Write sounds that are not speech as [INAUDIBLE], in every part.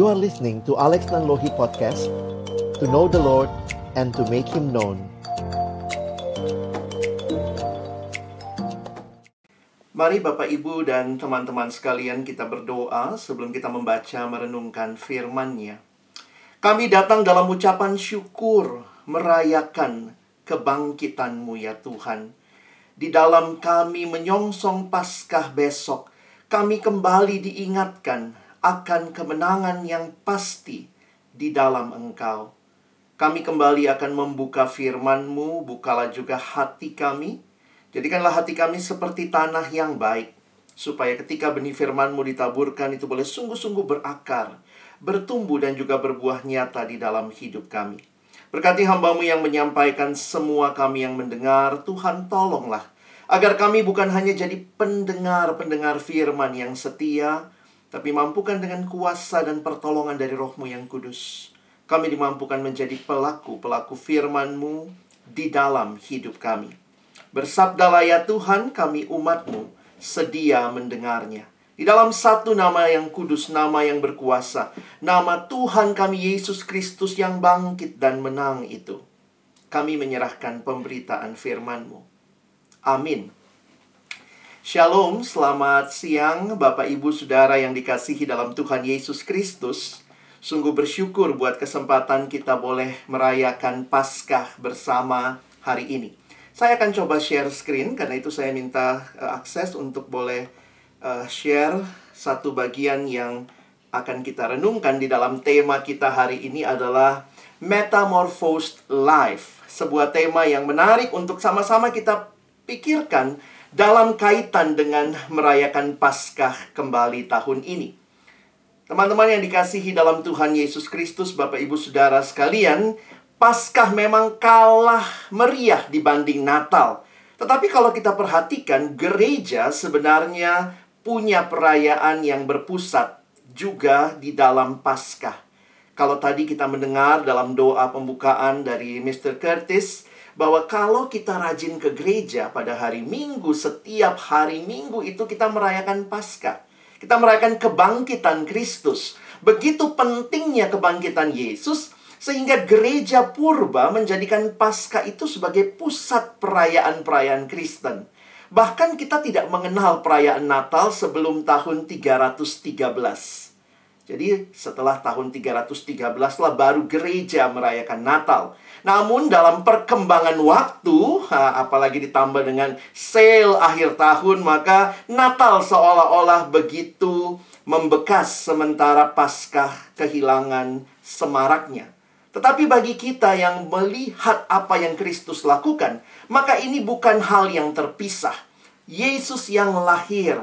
You are listening to Alex Nanlohi Podcast To know the Lord and to make Him known Mari Bapak Ibu dan teman-teman sekalian kita berdoa sebelum kita membaca merenungkan firman-Nya. Kami datang dalam ucapan syukur merayakan kebangkitan-Mu ya Tuhan. Di dalam kami menyongsong Paskah besok, kami kembali diingatkan akan kemenangan yang pasti di dalam Engkau. Kami kembali akan membuka firman-Mu, bukalah juga hati kami. Jadikanlah hati kami seperti tanah yang baik, supaya ketika benih firman-Mu ditaburkan itu boleh sungguh-sungguh berakar, bertumbuh dan juga berbuah nyata di dalam hidup kami. Berkati hambamu yang menyampaikan semua kami yang mendengar, Tuhan tolonglah. Agar kami bukan hanya jadi pendengar-pendengar firman yang setia, tapi mampukan dengan kuasa dan pertolongan dari rohmu yang kudus. Kami dimampukan menjadi pelaku-pelaku firman-Mu di dalam hidup kami. Bersabdalah ya Tuhan kami umatmu sedia mendengarnya. Di dalam satu nama yang kudus, nama yang berkuasa, nama Tuhan kami Yesus Kristus yang bangkit dan menang itu. Kami menyerahkan pemberitaan firman-Mu. Amin. Shalom, selamat siang Bapak Ibu Saudara yang dikasihi dalam Tuhan Yesus Kristus. Sungguh bersyukur buat kesempatan kita boleh merayakan Paskah bersama hari ini. Saya akan coba share screen karena itu saya minta uh, akses untuk boleh uh, share satu bagian yang akan kita renungkan di dalam tema kita hari ini adalah Metamorphosed Life. Sebuah tema yang menarik untuk sama-sama kita pikirkan dalam kaitan dengan merayakan Paskah kembali tahun ini. Teman-teman yang dikasihi dalam Tuhan Yesus Kristus, Bapak Ibu Saudara sekalian, Paskah memang kalah meriah dibanding Natal. Tetapi kalau kita perhatikan, gereja sebenarnya punya perayaan yang berpusat juga di dalam Paskah. Kalau tadi kita mendengar dalam doa pembukaan dari Mr. Curtis, bahwa kalau kita rajin ke gereja pada hari Minggu, setiap hari Minggu itu kita merayakan Paskah. Kita merayakan kebangkitan Kristus. Begitu pentingnya kebangkitan Yesus, sehingga gereja purba menjadikan Paskah itu sebagai pusat perayaan-perayaan Kristen. Bahkan kita tidak mengenal perayaan Natal sebelum tahun 313. Jadi setelah tahun 313 lah baru gereja merayakan Natal. Namun dalam perkembangan waktu, apalagi ditambah dengan sale akhir tahun, maka Natal seolah-olah begitu membekas sementara Paskah kehilangan semaraknya. Tetapi bagi kita yang melihat apa yang Kristus lakukan, maka ini bukan hal yang terpisah. Yesus yang lahir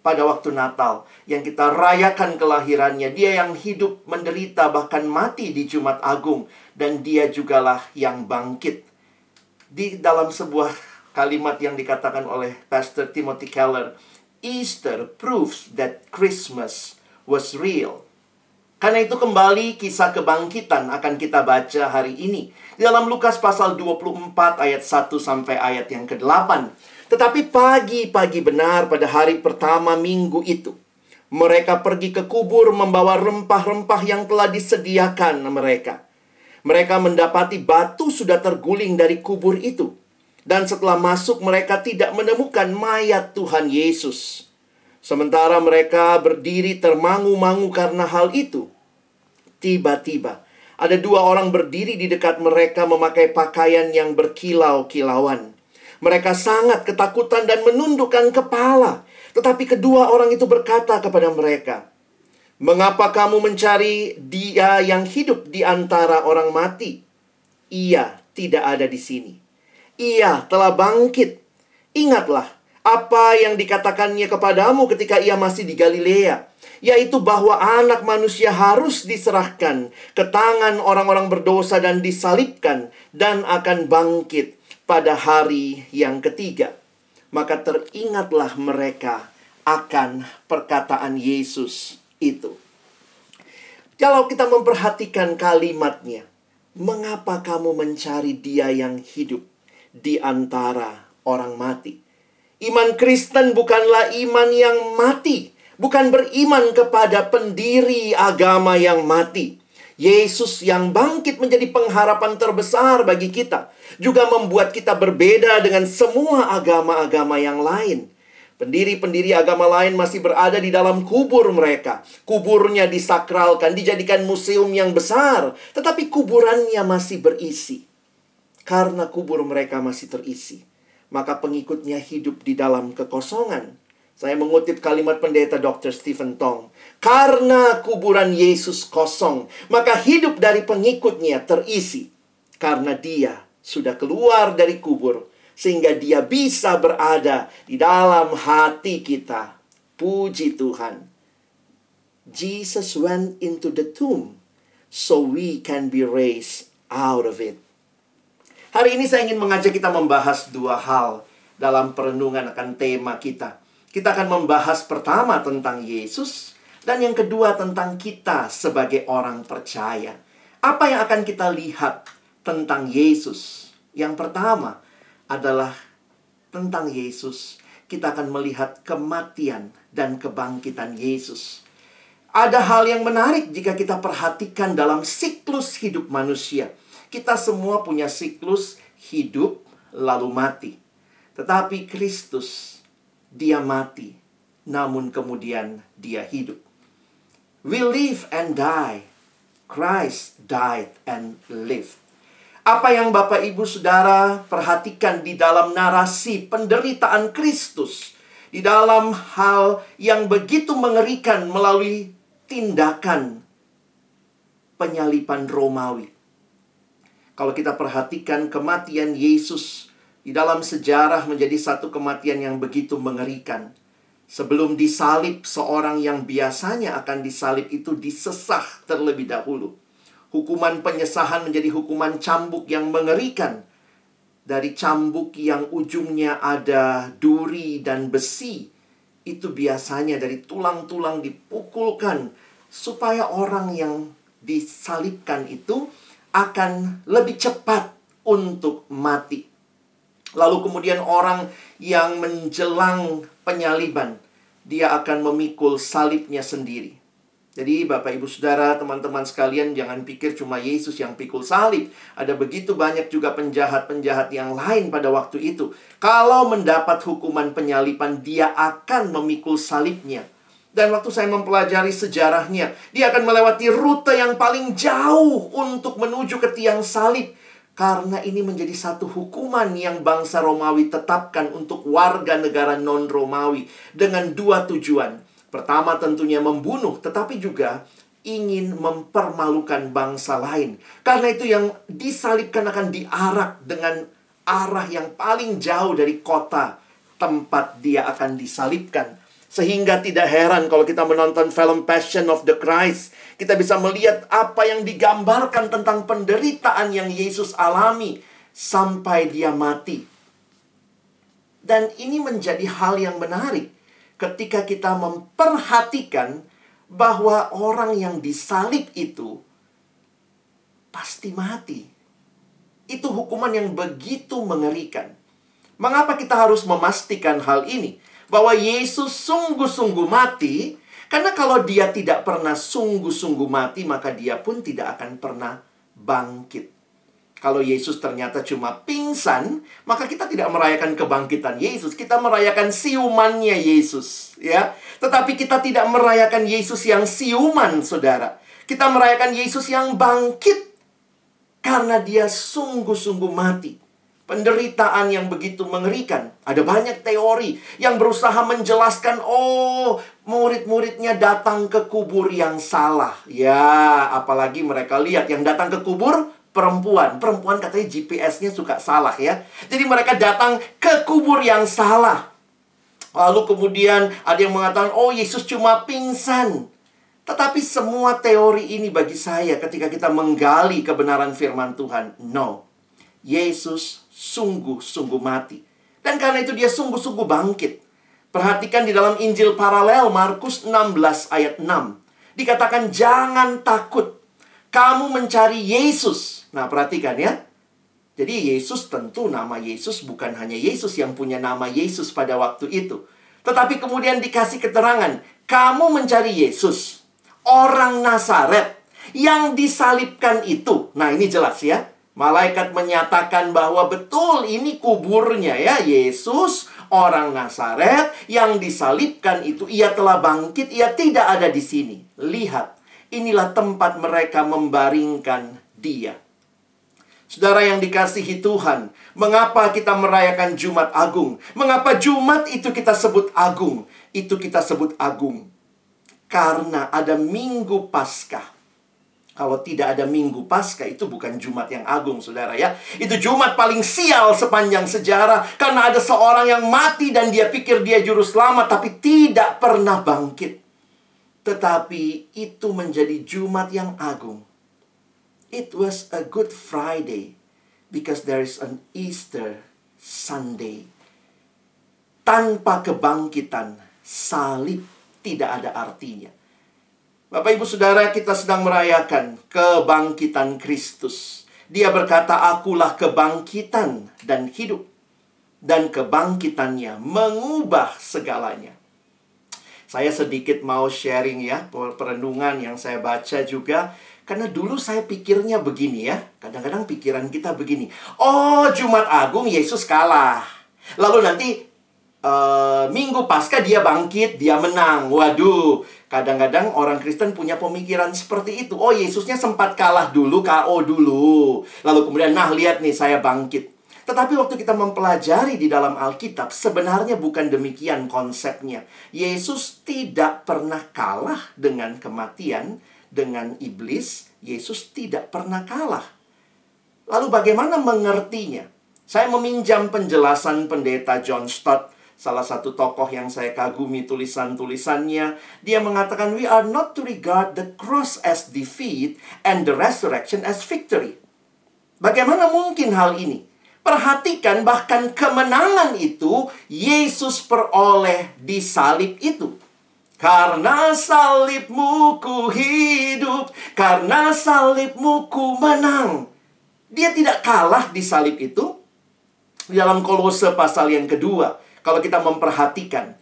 pada waktu Natal yang kita rayakan kelahirannya. Dia yang hidup, menderita, bahkan mati di Jumat Agung dan dia jugalah yang bangkit. Di dalam sebuah kalimat yang dikatakan oleh Pastor Timothy Keller, Easter proves that Christmas was real. Karena itu kembali kisah kebangkitan akan kita baca hari ini. Di dalam Lukas pasal 24 ayat 1 sampai ayat yang ke-8. Tetapi pagi-pagi benar pada hari pertama minggu itu, mereka pergi ke kubur membawa rempah-rempah yang telah disediakan mereka. Mereka mendapati batu sudah terguling dari kubur itu. Dan setelah masuk mereka tidak menemukan mayat Tuhan Yesus. Sementara mereka berdiri termangu-mangu karena hal itu. Tiba-tiba ada dua orang berdiri di dekat mereka memakai pakaian yang berkilau-kilauan. Mereka sangat ketakutan dan menundukkan kepala. Tetapi kedua orang itu berkata kepada mereka, "Mengapa kamu mencari Dia yang hidup di antara orang mati? Ia tidak ada di sini. Ia telah bangkit. Ingatlah apa yang dikatakannya kepadamu ketika ia masih di Galilea." yaitu bahwa anak manusia harus diserahkan ke tangan orang-orang berdosa dan disalibkan dan akan bangkit pada hari yang ketiga. Maka teringatlah mereka akan perkataan Yesus itu. Kalau kita memperhatikan kalimatnya, mengapa kamu mencari dia yang hidup di antara orang mati? Iman Kristen bukanlah iman yang mati, bukan beriman kepada pendiri agama yang mati. Yesus yang bangkit menjadi pengharapan terbesar bagi kita, juga membuat kita berbeda dengan semua agama-agama yang lain. Pendiri-pendiri agama lain masih berada di dalam kubur mereka. Kuburnya disakralkan, dijadikan museum yang besar, tetapi kuburannya masih berisi. Karena kubur mereka masih terisi, maka pengikutnya hidup di dalam kekosongan. Saya mengutip kalimat pendeta Dr. Stephen Tong. Karena kuburan Yesus kosong, maka hidup dari pengikutnya terisi. Karena dia sudah keluar dari kubur, sehingga dia bisa berada di dalam hati kita. Puji Tuhan. Jesus went into the tomb so we can be raised out of it. Hari ini saya ingin mengajak kita membahas dua hal dalam perenungan akan tema kita. Kita akan membahas pertama tentang Yesus dan yang kedua tentang kita sebagai orang percaya. Apa yang akan kita lihat tentang Yesus? Yang pertama adalah tentang Yesus. Kita akan melihat kematian dan kebangkitan Yesus. Ada hal yang menarik jika kita perhatikan dalam siklus hidup manusia. Kita semua punya siklus hidup lalu mati. Tetapi Kristus dia mati, namun kemudian dia hidup. We live and die. Christ died and lived. Apa yang Bapak Ibu Saudara perhatikan di dalam narasi penderitaan Kristus, di dalam hal yang begitu mengerikan melalui tindakan penyalipan Romawi. Kalau kita perhatikan kematian Yesus di dalam sejarah menjadi satu kematian yang begitu mengerikan. Sebelum disalib, seorang yang biasanya akan disalib itu disesah terlebih dahulu. Hukuman penyesahan menjadi hukuman cambuk yang mengerikan. Dari cambuk yang ujungnya ada duri dan besi, itu biasanya dari tulang-tulang dipukulkan supaya orang yang disalibkan itu akan lebih cepat untuk mati. Lalu kemudian orang yang menjelang penyaliban, dia akan memikul salibnya sendiri. Jadi Bapak Ibu Saudara, teman-teman sekalian jangan pikir cuma Yesus yang pikul salib. Ada begitu banyak juga penjahat-penjahat yang lain pada waktu itu. Kalau mendapat hukuman penyalipan, dia akan memikul salibnya. Dan waktu saya mempelajari sejarahnya, dia akan melewati rute yang paling jauh untuk menuju ke tiang salib. Karena ini menjadi satu hukuman yang bangsa Romawi tetapkan untuk warga negara non-Romawi dengan dua tujuan. Pertama tentunya membunuh, tetapi juga ingin mempermalukan bangsa lain. Karena itu yang disalibkan akan diarak dengan arah yang paling jauh dari kota tempat dia akan disalibkan. Sehingga tidak heran kalau kita menonton film Passion of the Christ, kita bisa melihat apa yang digambarkan tentang penderitaan yang Yesus alami sampai dia mati. Dan ini menjadi hal yang menarik ketika kita memperhatikan bahwa orang yang disalib itu pasti mati. Itu hukuman yang begitu mengerikan. Mengapa kita harus memastikan hal ini? bahwa Yesus sungguh-sungguh mati, karena kalau dia tidak pernah sungguh-sungguh mati, maka dia pun tidak akan pernah bangkit. Kalau Yesus ternyata cuma pingsan, maka kita tidak merayakan kebangkitan Yesus, kita merayakan siumannya Yesus, ya. Tetapi kita tidak merayakan Yesus yang siuman, Saudara. Kita merayakan Yesus yang bangkit karena dia sungguh-sungguh mati penderitaan yang begitu mengerikan. Ada banyak teori yang berusaha menjelaskan, oh, murid-muridnya datang ke kubur yang salah. Ya, apalagi mereka lihat yang datang ke kubur perempuan. Perempuan katanya GPS-nya suka salah ya. Jadi mereka datang ke kubur yang salah. Lalu kemudian ada yang mengatakan, oh Yesus cuma pingsan. Tetapi semua teori ini bagi saya ketika kita menggali kebenaran firman Tuhan, no. Yesus sungguh-sungguh mati. Dan karena itu dia sungguh-sungguh bangkit. Perhatikan di dalam Injil paralel Markus 16 ayat 6. Dikatakan jangan takut. Kamu mencari Yesus. Nah perhatikan ya. Jadi Yesus tentu nama Yesus bukan hanya Yesus yang punya nama Yesus pada waktu itu. Tetapi kemudian dikasih keterangan. kamu mencari Yesus, orang Nazaret yang disalibkan itu. Nah, ini jelas ya. Malaikat menyatakan bahwa betul ini kuburnya ya Yesus orang Nazaret yang disalibkan itu ia telah bangkit ia tidak ada di sini. Lihat, inilah tempat mereka membaringkan dia. Saudara yang dikasihi Tuhan, mengapa kita merayakan Jumat Agung? Mengapa Jumat itu kita sebut agung? Itu kita sebut agung. Karena ada Minggu Paskah. Kalau tidak ada Minggu Paskah itu bukan Jumat yang agung, Saudara ya. Itu Jumat paling sial sepanjang sejarah karena ada seorang yang mati dan dia pikir dia juru selamat tapi tidak pernah bangkit. Tetapi itu menjadi Jumat yang agung it was a Good Friday because there is an Easter Sunday. Tanpa kebangkitan, salib tidak ada artinya. Bapak Ibu Saudara, kita sedang merayakan kebangkitan Kristus. Dia berkata, "Akulah kebangkitan dan hidup." Dan kebangkitannya mengubah segalanya. Saya sedikit mau sharing ya, perenungan yang saya baca juga karena dulu saya pikirnya begini ya. Kadang-kadang pikiran kita begini. Oh, Jumat Agung Yesus kalah. Lalu nanti uh, Minggu Pasca dia bangkit, dia menang. Waduh, kadang-kadang orang Kristen punya pemikiran seperti itu. Oh, Yesusnya sempat kalah dulu, KO dulu. Lalu kemudian, nah lihat nih saya bangkit. Tetapi waktu kita mempelajari di dalam Alkitab, sebenarnya bukan demikian konsepnya. Yesus tidak pernah kalah dengan kematian, dengan iblis, Yesus tidak pernah kalah. Lalu bagaimana mengertinya? Saya meminjam penjelasan pendeta John Stott, salah satu tokoh yang saya kagumi tulisan-tulisannya. Dia mengatakan, we are not to regard the cross as defeat and the resurrection as victory. Bagaimana mungkin hal ini? Perhatikan bahkan kemenangan itu Yesus peroleh di salib itu. Karena salibmu ku hidup, karena salibmu ku menang. Dia tidak kalah di salib itu. Di dalam kolose pasal yang kedua, kalau kita memperhatikan,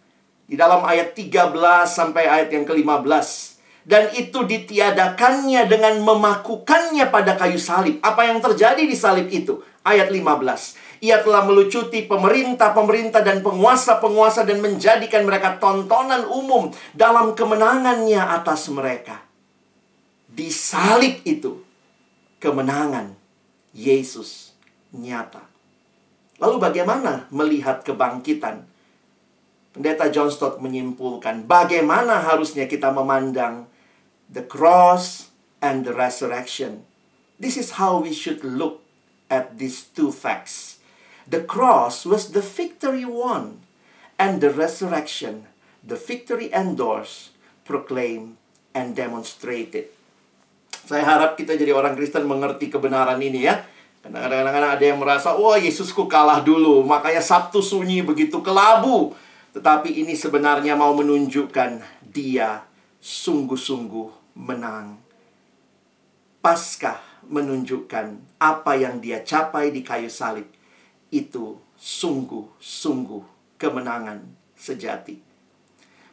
di dalam ayat 13 sampai ayat yang ke-15, dan itu ditiadakannya dengan memakukannya pada kayu salib. Apa yang terjadi di salib itu? Ayat 15. Ia telah melucuti pemerintah-pemerintah dan penguasa-penguasa dan menjadikan mereka tontonan umum dalam kemenangannya atas mereka. Di salib itu, kemenangan Yesus nyata. Lalu bagaimana melihat kebangkitan? Pendeta John Stott menyimpulkan bagaimana harusnya kita memandang the cross and the resurrection. This is how we should look at these two facts. The cross was the victory won, and the resurrection, the victory endorsed, proclaimed, and demonstrated. Saya harap kita jadi orang Kristen mengerti kebenaran ini ya. Kadang-kadang ada yang merasa, wah oh, Yesusku kalah dulu, makanya Sabtu sunyi begitu kelabu. Tetapi ini sebenarnya mau menunjukkan dia sungguh-sungguh menang. Paskah menunjukkan apa yang dia capai di kayu salib itu sungguh-sungguh kemenangan sejati.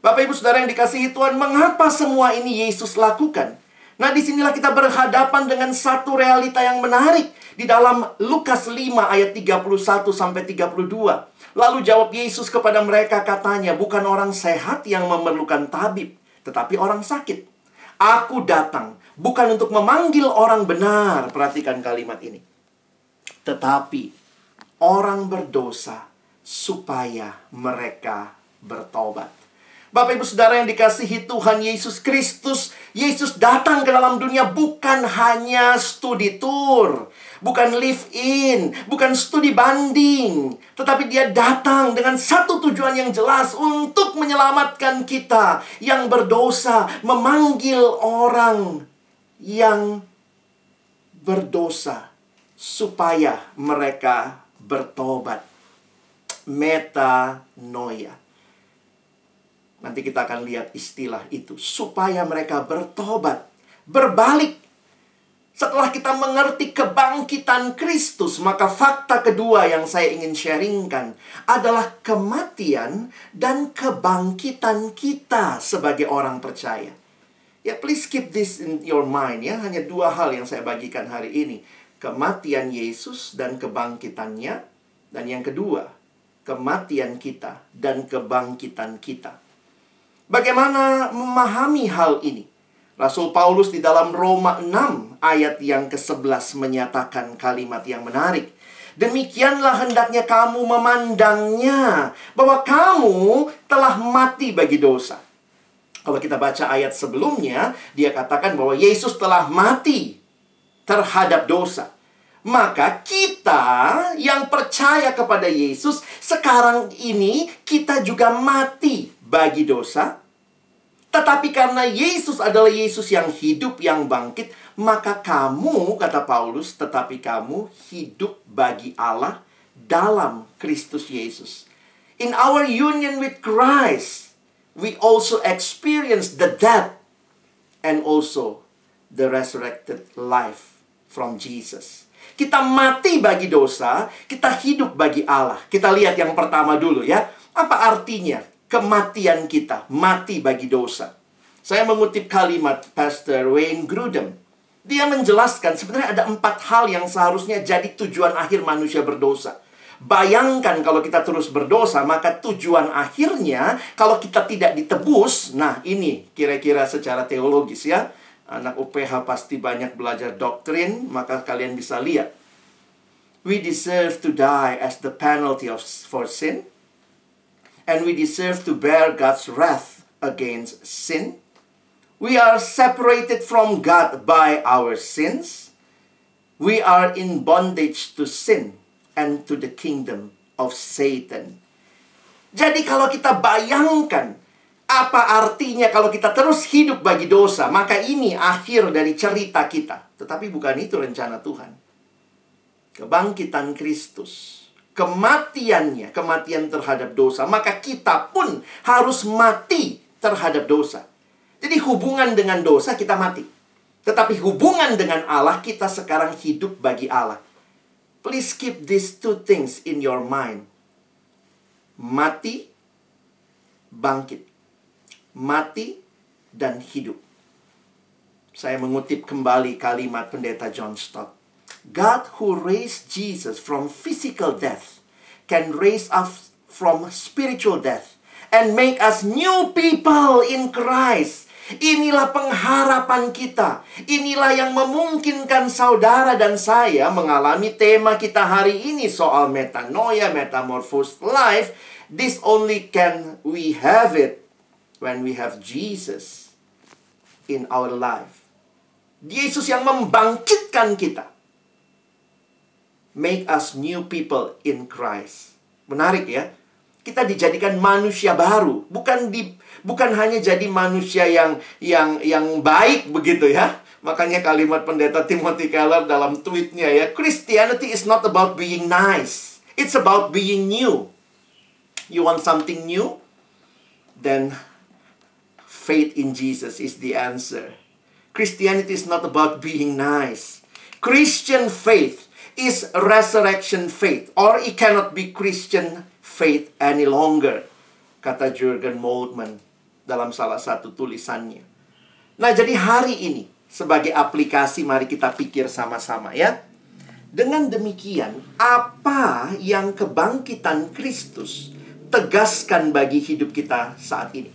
Bapak Ibu Saudara yang dikasihi Tuhan, mengapa semua ini Yesus lakukan? Nah, di sinilah kita berhadapan dengan satu realita yang menarik di dalam Lukas 5 ayat 31 sampai 32. Lalu jawab Yesus kepada mereka katanya, bukan orang sehat yang memerlukan tabib, tetapi orang sakit. Aku datang bukan untuk memanggil orang benar, perhatikan kalimat ini. Tetapi orang berdosa supaya mereka bertobat. Bapak Ibu Saudara yang dikasihi Tuhan Yesus Kristus, Yesus datang ke dalam dunia bukan hanya studi tour, bukan live in, bukan studi banding, tetapi dia datang dengan satu tujuan yang jelas untuk menyelamatkan kita yang berdosa, memanggil orang yang berdosa supaya mereka bertobat. Metanoia. Nanti kita akan lihat istilah itu. Supaya mereka bertobat. Berbalik. Setelah kita mengerti kebangkitan Kristus, maka fakta kedua yang saya ingin sharingkan adalah kematian dan kebangkitan kita sebagai orang percaya. Ya, please keep this in your mind ya. Hanya dua hal yang saya bagikan hari ini. Kematian Yesus dan kebangkitannya. Dan yang kedua, kematian kita dan kebangkitan kita. Bagaimana memahami hal ini? Rasul Paulus di dalam Roma 6 ayat yang ke-11 menyatakan kalimat yang menarik. Demikianlah hendaknya kamu memandangnya bahwa kamu telah mati bagi dosa. Kalau kita baca ayat sebelumnya, dia katakan bahwa Yesus telah mati terhadap dosa. Maka kita yang percaya kepada Yesus sekarang ini kita juga mati bagi dosa tetapi karena Yesus adalah Yesus yang hidup, yang bangkit, maka kamu, kata Paulus, tetapi kamu hidup bagi Allah dalam Kristus Yesus. In our union with Christ, we also experience the death and also the resurrected life from Jesus. Kita mati bagi dosa, kita hidup bagi Allah. Kita lihat yang pertama dulu ya. Apa artinya kematian kita, mati bagi dosa. Saya mengutip kalimat Pastor Wayne Grudem. Dia menjelaskan sebenarnya ada empat hal yang seharusnya jadi tujuan akhir manusia berdosa. Bayangkan kalau kita terus berdosa, maka tujuan akhirnya kalau kita tidak ditebus, nah ini kira-kira secara teologis ya. Anak UPH pasti banyak belajar doktrin, maka kalian bisa lihat. We deserve to die as the penalty of, for sin and we deserve to bear God's wrath against sin. We are separated from God by our sins. We are in bondage to sin and to the kingdom of Satan. Jadi kalau kita bayangkan apa artinya kalau kita terus hidup bagi dosa, maka ini akhir dari cerita kita. Tetapi bukan itu rencana Tuhan. Kebangkitan Kristus kematiannya, kematian terhadap dosa, maka kita pun harus mati terhadap dosa. Jadi hubungan dengan dosa kita mati. Tetapi hubungan dengan Allah kita sekarang hidup bagi Allah. Please keep these two things in your mind. Mati, bangkit. Mati dan hidup. Saya mengutip kembali kalimat pendeta John Stott. God who raised Jesus from physical death can raise us from spiritual death and make us new people in Christ. Inilah pengharapan kita. Inilah yang memungkinkan saudara dan saya mengalami tema kita hari ini soal metanoia, metamorphosed life. This only can we have it when we have Jesus in our life. Yesus yang membangkitkan kita make us new people in Christ. Menarik ya. Kita dijadikan manusia baru, bukan di bukan hanya jadi manusia yang yang yang baik begitu ya. Makanya kalimat pendeta Timothy Keller dalam tweetnya ya, Christianity is not about being nice. It's about being new. You want something new? Then faith in Jesus is the answer. Christianity is not about being nice. Christian faith is resurrection faith or it cannot be Christian faith any longer kata Jurgen Moltmann dalam salah satu tulisannya. Nah, jadi hari ini sebagai aplikasi mari kita pikir sama-sama ya. Dengan demikian, apa yang kebangkitan Kristus tegaskan bagi hidup kita saat ini?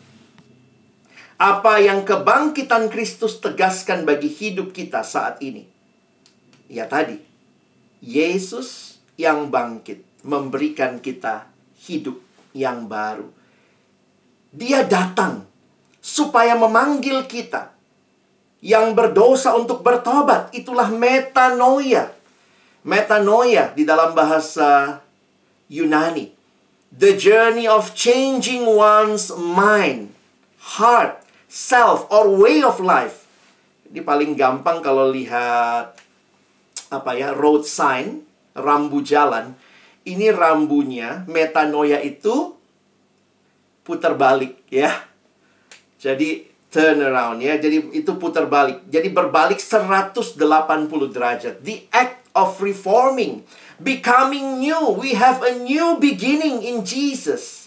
Apa yang kebangkitan Kristus tegaskan bagi hidup kita saat ini? Ya tadi, Yesus yang bangkit memberikan kita hidup yang baru. Dia datang supaya memanggil kita yang berdosa untuk bertobat. Itulah metanoia. Metanoia di dalam bahasa Yunani. The journey of changing one's mind, heart, self, or way of life. Ini paling gampang kalau lihat apa ya road sign rambu jalan ini rambunya metanoia itu putar balik ya jadi turn around ya. Jadi itu putar balik. Jadi berbalik 180 derajat. The act of reforming, becoming new. We have a new beginning in Jesus.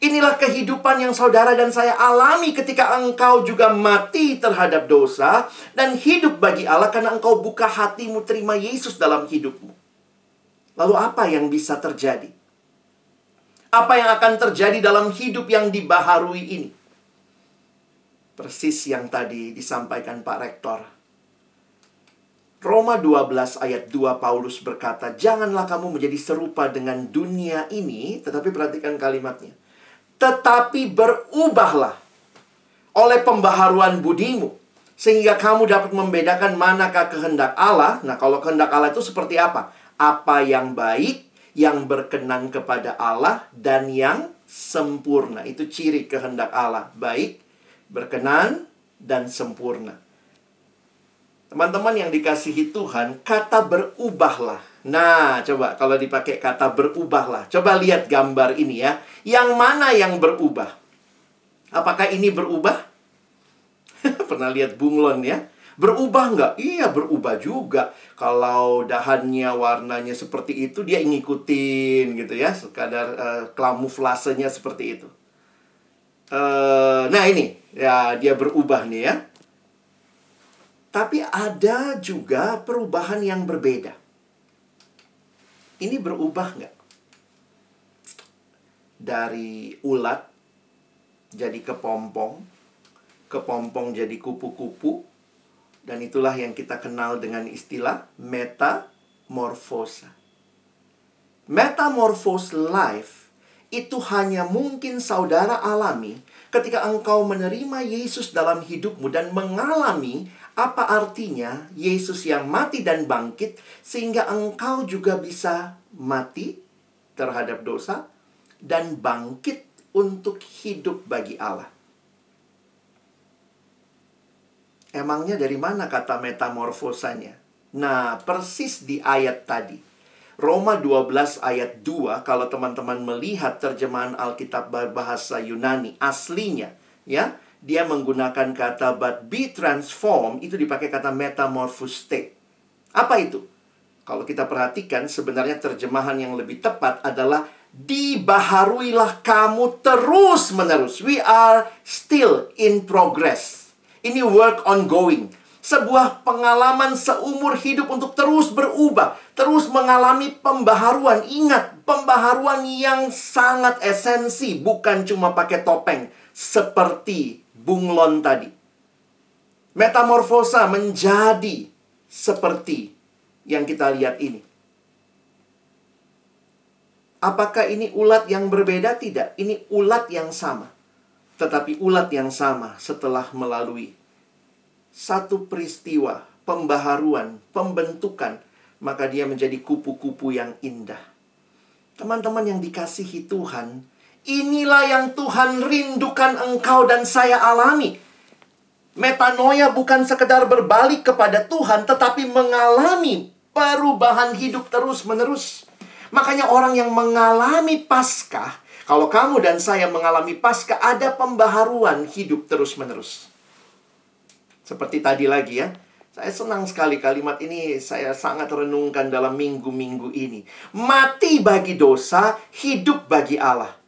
Inilah kehidupan yang saudara dan saya alami ketika engkau juga mati terhadap dosa dan hidup bagi Allah karena engkau buka hatimu terima Yesus dalam hidupmu. Lalu apa yang bisa terjadi? Apa yang akan terjadi dalam hidup yang dibaharui ini? Persis yang tadi disampaikan Pak Rektor. Roma 12 ayat 2 Paulus berkata, "Janganlah kamu menjadi serupa dengan dunia ini, tetapi perhatikan kalimatnya. Tetapi berubahlah oleh pembaharuan budimu, sehingga kamu dapat membedakan manakah kehendak Allah." Nah, kalau kehendak Allah itu seperti apa? Apa yang baik, yang berkenan kepada Allah dan yang sempurna. Itu ciri kehendak Allah, baik, berkenan, dan sempurna. Teman-teman yang dikasihi Tuhan, kata berubahlah. Nah, coba kalau dipakai kata berubahlah. Coba lihat gambar ini ya. Yang mana yang berubah? Apakah ini berubah? [LAUGHS] Pernah lihat bunglon ya? Berubah nggak? Iya, berubah juga. Kalau dahannya warnanya seperti itu, dia ngikutin gitu ya. Sekadar uh, kamuflasenya seperti itu. Uh, nah ini, ya dia berubah nih ya. Tapi ada juga perubahan yang berbeda. Ini berubah nggak? Dari ulat jadi kepompong, kepompong jadi kupu-kupu, dan itulah yang kita kenal dengan istilah metamorfosa. Metamorphose life itu hanya mungkin saudara alami ketika engkau menerima Yesus dalam hidupmu dan mengalami apa artinya Yesus yang mati dan bangkit sehingga engkau juga bisa mati terhadap dosa dan bangkit untuk hidup bagi Allah. Emangnya dari mana kata metamorfosanya? Nah, persis di ayat tadi. Roma 12 ayat 2 kalau teman-teman melihat terjemahan Alkitab berbahasa Yunani aslinya ya dia menggunakan kata but be transformed itu dipakai kata metamorphoste. Apa itu? Kalau kita perhatikan sebenarnya terjemahan yang lebih tepat adalah dibaharuilah kamu terus menerus. We are still in progress. Ini work ongoing sebuah pengalaman seumur hidup untuk terus berubah, terus mengalami pembaharuan. Ingat, pembaharuan yang sangat esensi, bukan cuma pakai topeng seperti bunglon tadi. Metamorfosa menjadi seperti yang kita lihat ini. Apakah ini ulat yang berbeda? Tidak, ini ulat yang sama. Tetapi ulat yang sama setelah melalui satu peristiwa, pembaharuan, pembentukan, maka dia menjadi kupu-kupu yang indah. Teman-teman yang dikasihi Tuhan, inilah yang Tuhan rindukan engkau dan saya alami. Metanoia bukan sekedar berbalik kepada Tuhan, tetapi mengalami perubahan hidup terus-menerus. Makanya orang yang mengalami Paskah, kalau kamu dan saya mengalami Paskah, ada pembaharuan hidup terus-menerus. Seperti tadi lagi ya. Saya senang sekali kalimat ini saya sangat renungkan dalam minggu-minggu ini. Mati bagi dosa, hidup bagi Allah.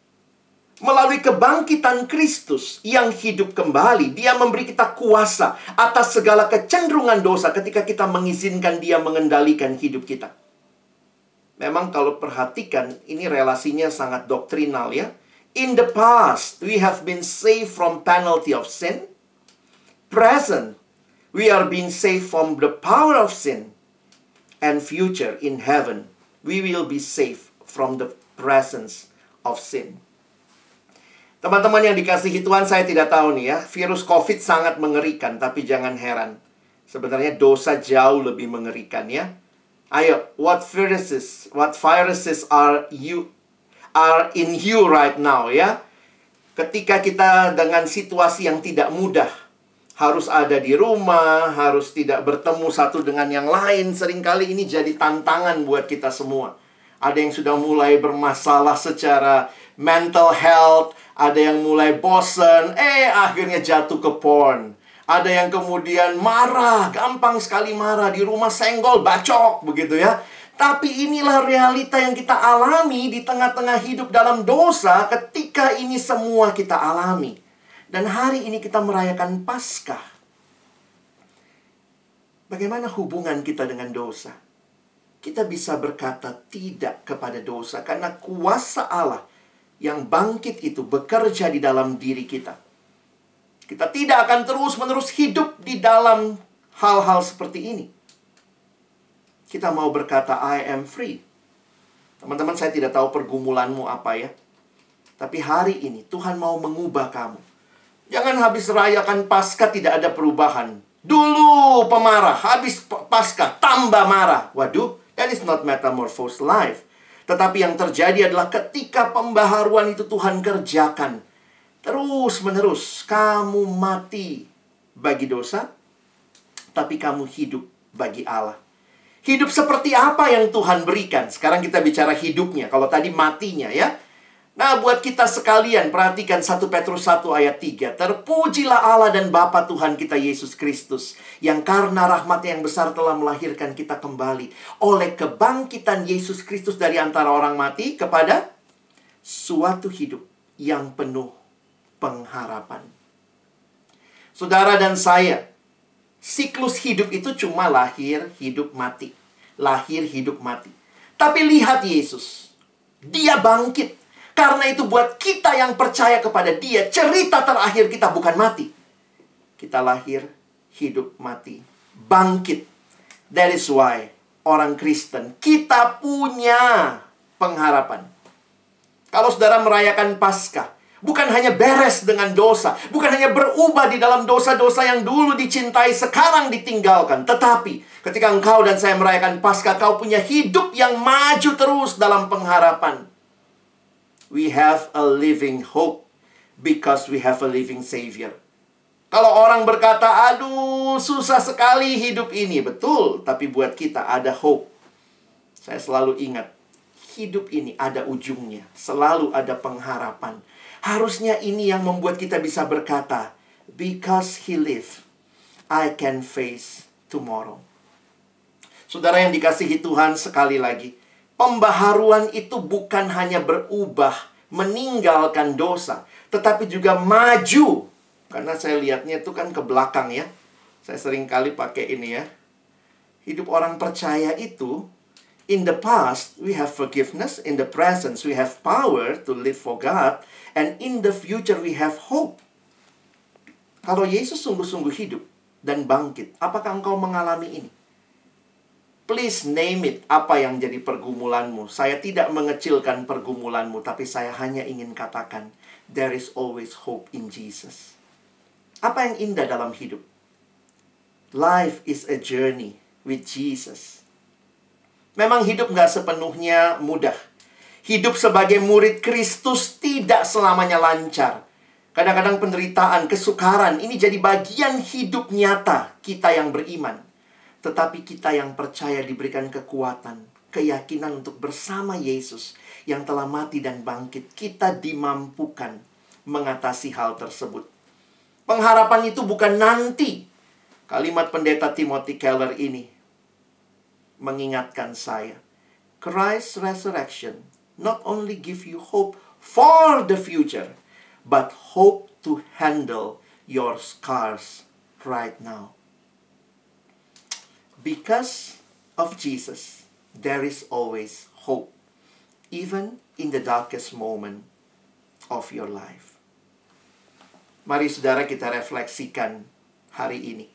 Melalui kebangkitan Kristus yang hidup kembali, Dia memberi kita kuasa atas segala kecenderungan dosa ketika kita mengizinkan Dia mengendalikan hidup kita. Memang kalau perhatikan, ini relasinya sangat doktrinal ya. In the past, we have been saved from penalty of sin present, we are being saved from the power of sin. And future, in heaven, we will be safe from the presence of sin. Teman-teman yang dikasihi Tuhan, saya tidak tahu nih ya, virus COVID sangat mengerikan, tapi jangan heran. Sebenarnya dosa jauh lebih mengerikan ya. Ayo, what viruses, what viruses are you are in you right now ya? Ketika kita dengan situasi yang tidak mudah, harus ada di rumah, harus tidak bertemu satu dengan yang lain. Seringkali ini jadi tantangan buat kita semua. Ada yang sudah mulai bermasalah secara mental health, ada yang mulai bosen, eh akhirnya jatuh ke porn. Ada yang kemudian marah, gampang sekali marah di rumah senggol, bacok begitu ya. Tapi inilah realita yang kita alami di tengah-tengah hidup dalam dosa ketika ini semua kita alami. Dan hari ini kita merayakan Paskah. Bagaimana hubungan kita dengan dosa? Kita bisa berkata tidak kepada dosa karena kuasa Allah yang bangkit itu bekerja di dalam diri kita. Kita tidak akan terus-menerus hidup di dalam hal-hal seperti ini kita mau berkata I am free. Teman-teman saya tidak tahu pergumulanmu apa ya. Tapi hari ini Tuhan mau mengubah kamu. Jangan habis rayakan Paskah tidak ada perubahan. Dulu pemarah, habis Paskah tambah marah. Waduh, that is not metamorphose life. Tetapi yang terjadi adalah ketika pembaharuan itu Tuhan kerjakan. Terus menerus kamu mati bagi dosa, tapi kamu hidup bagi Allah. Hidup seperti apa yang Tuhan berikan? Sekarang kita bicara hidupnya. Kalau tadi matinya ya. Nah, buat kita sekalian, perhatikan 1 Petrus 1 ayat 3. Terpujilah Allah dan Bapa Tuhan kita Yesus Kristus, yang karena rahmatnya yang besar telah melahirkan kita kembali oleh kebangkitan Yesus Kristus dari antara orang mati kepada suatu hidup yang penuh pengharapan. Saudara dan saya, Siklus hidup itu cuma lahir, hidup, mati. Lahir, hidup, mati. Tapi lihat Yesus. Dia bangkit. Karena itu buat kita yang percaya kepada dia, cerita terakhir kita bukan mati. Kita lahir, hidup, mati. Bangkit. That is why orang Kristen, kita punya pengharapan. Kalau saudara merayakan Paskah, bukan hanya beres dengan dosa, bukan hanya berubah di dalam dosa-dosa yang dulu dicintai sekarang ditinggalkan, tetapi ketika engkau dan saya merayakan Paskah, kau punya hidup yang maju terus dalam pengharapan. We have a living hope because we have a living savior. Kalau orang berkata, "Aduh, susah sekali hidup ini." Betul, tapi buat kita ada hope. Saya selalu ingat, hidup ini ada ujungnya, selalu ada pengharapan. Harusnya ini yang membuat kita bisa berkata, because he live, I can face tomorrow. Saudara yang dikasihi Tuhan sekali lagi, pembaharuan itu bukan hanya berubah, meninggalkan dosa, tetapi juga maju. Karena saya lihatnya itu kan ke belakang ya. Saya sering kali pakai ini ya. Hidup orang percaya itu In the past, we have forgiveness. In the present, we have power to live for God. And in the future, we have hope. Kalau Yesus sungguh-sungguh hidup dan bangkit, apakah engkau mengalami ini? Please name it apa yang jadi pergumulanmu. Saya tidak mengecilkan pergumulanmu, tapi saya hanya ingin katakan, there is always hope in Jesus. Apa yang indah dalam hidup? Life is a journey with Jesus. Memang hidup nggak sepenuhnya mudah. Hidup sebagai murid Kristus tidak selamanya lancar. Kadang-kadang penderitaan, kesukaran, ini jadi bagian hidup nyata kita yang beriman. Tetapi kita yang percaya diberikan kekuatan, keyakinan untuk bersama Yesus yang telah mati dan bangkit. Kita dimampukan mengatasi hal tersebut. Pengharapan itu bukan nanti. Kalimat pendeta Timothy Keller ini mengingatkan saya. Christ's resurrection not only give you hope for the future, but hope to handle your scars right now. Because of Jesus, there is always hope, even in the darkest moment of your life. Mari saudara kita refleksikan hari ini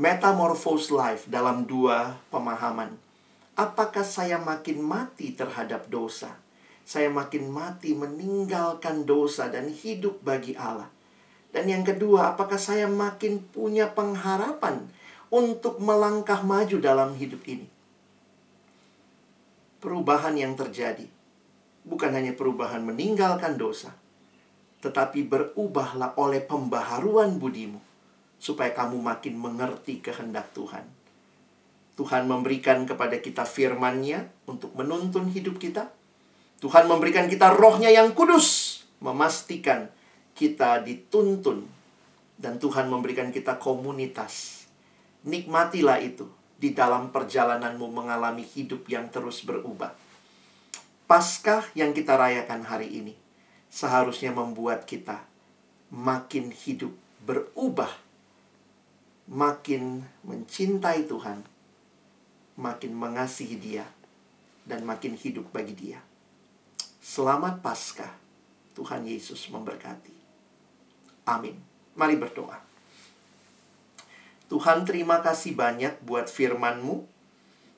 metamorphose life dalam dua pemahaman. Apakah saya makin mati terhadap dosa? Saya makin mati meninggalkan dosa dan hidup bagi Allah. Dan yang kedua, apakah saya makin punya pengharapan untuk melangkah maju dalam hidup ini? Perubahan yang terjadi bukan hanya perubahan meninggalkan dosa, tetapi berubahlah oleh pembaharuan budimu supaya kamu makin mengerti kehendak Tuhan. Tuhan memberikan kepada kita firman-Nya untuk menuntun hidup kita Tuhan memberikan kita rohnya yang kudus, memastikan kita dituntun. Dan Tuhan memberikan kita komunitas. Nikmatilah itu di dalam perjalananmu mengalami hidup yang terus berubah. Paskah yang kita rayakan hari ini seharusnya membuat kita makin hidup berubah, makin mencintai Tuhan, makin mengasihi Dia, dan makin hidup bagi Dia. Selamat Paskah, Tuhan Yesus memberkati. Amin. Mari berdoa. Tuhan terima kasih banyak buat firman-Mu.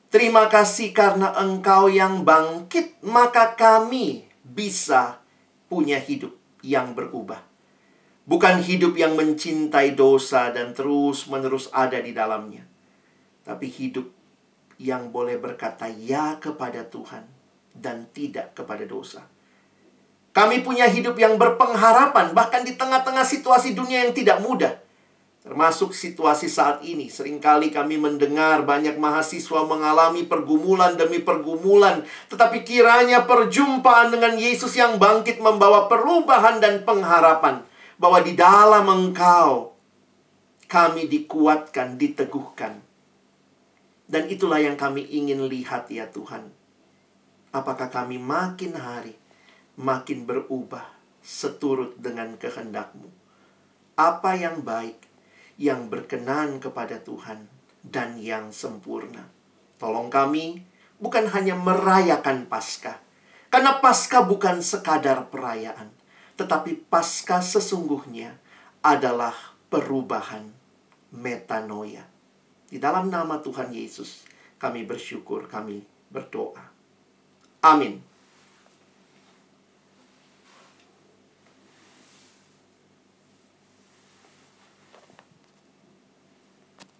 Terima kasih karena Engkau yang bangkit, maka kami bisa punya hidup yang berubah. Bukan hidup yang mencintai dosa dan terus-menerus ada di dalamnya. Tapi hidup yang boleh berkata ya kepada Tuhan dan tidak kepada dosa. Kami punya hidup yang berpengharapan bahkan di tengah-tengah situasi dunia yang tidak mudah. Termasuk situasi saat ini, sering kali kami mendengar banyak mahasiswa mengalami pergumulan demi pergumulan, tetapi kiranya perjumpaan dengan Yesus yang bangkit membawa perubahan dan pengharapan bahwa di dalam Engkau kami dikuatkan, diteguhkan. Dan itulah yang kami ingin lihat ya Tuhan. Apakah kami makin hari makin berubah seturut dengan kehendak-Mu? Apa yang baik yang berkenan kepada Tuhan dan yang sempurna. Tolong kami bukan hanya merayakan Paskah. Karena Paskah bukan sekadar perayaan, tetapi Paskah sesungguhnya adalah perubahan metanoia. Di dalam nama Tuhan Yesus, kami bersyukur, kami berdoa. Amin.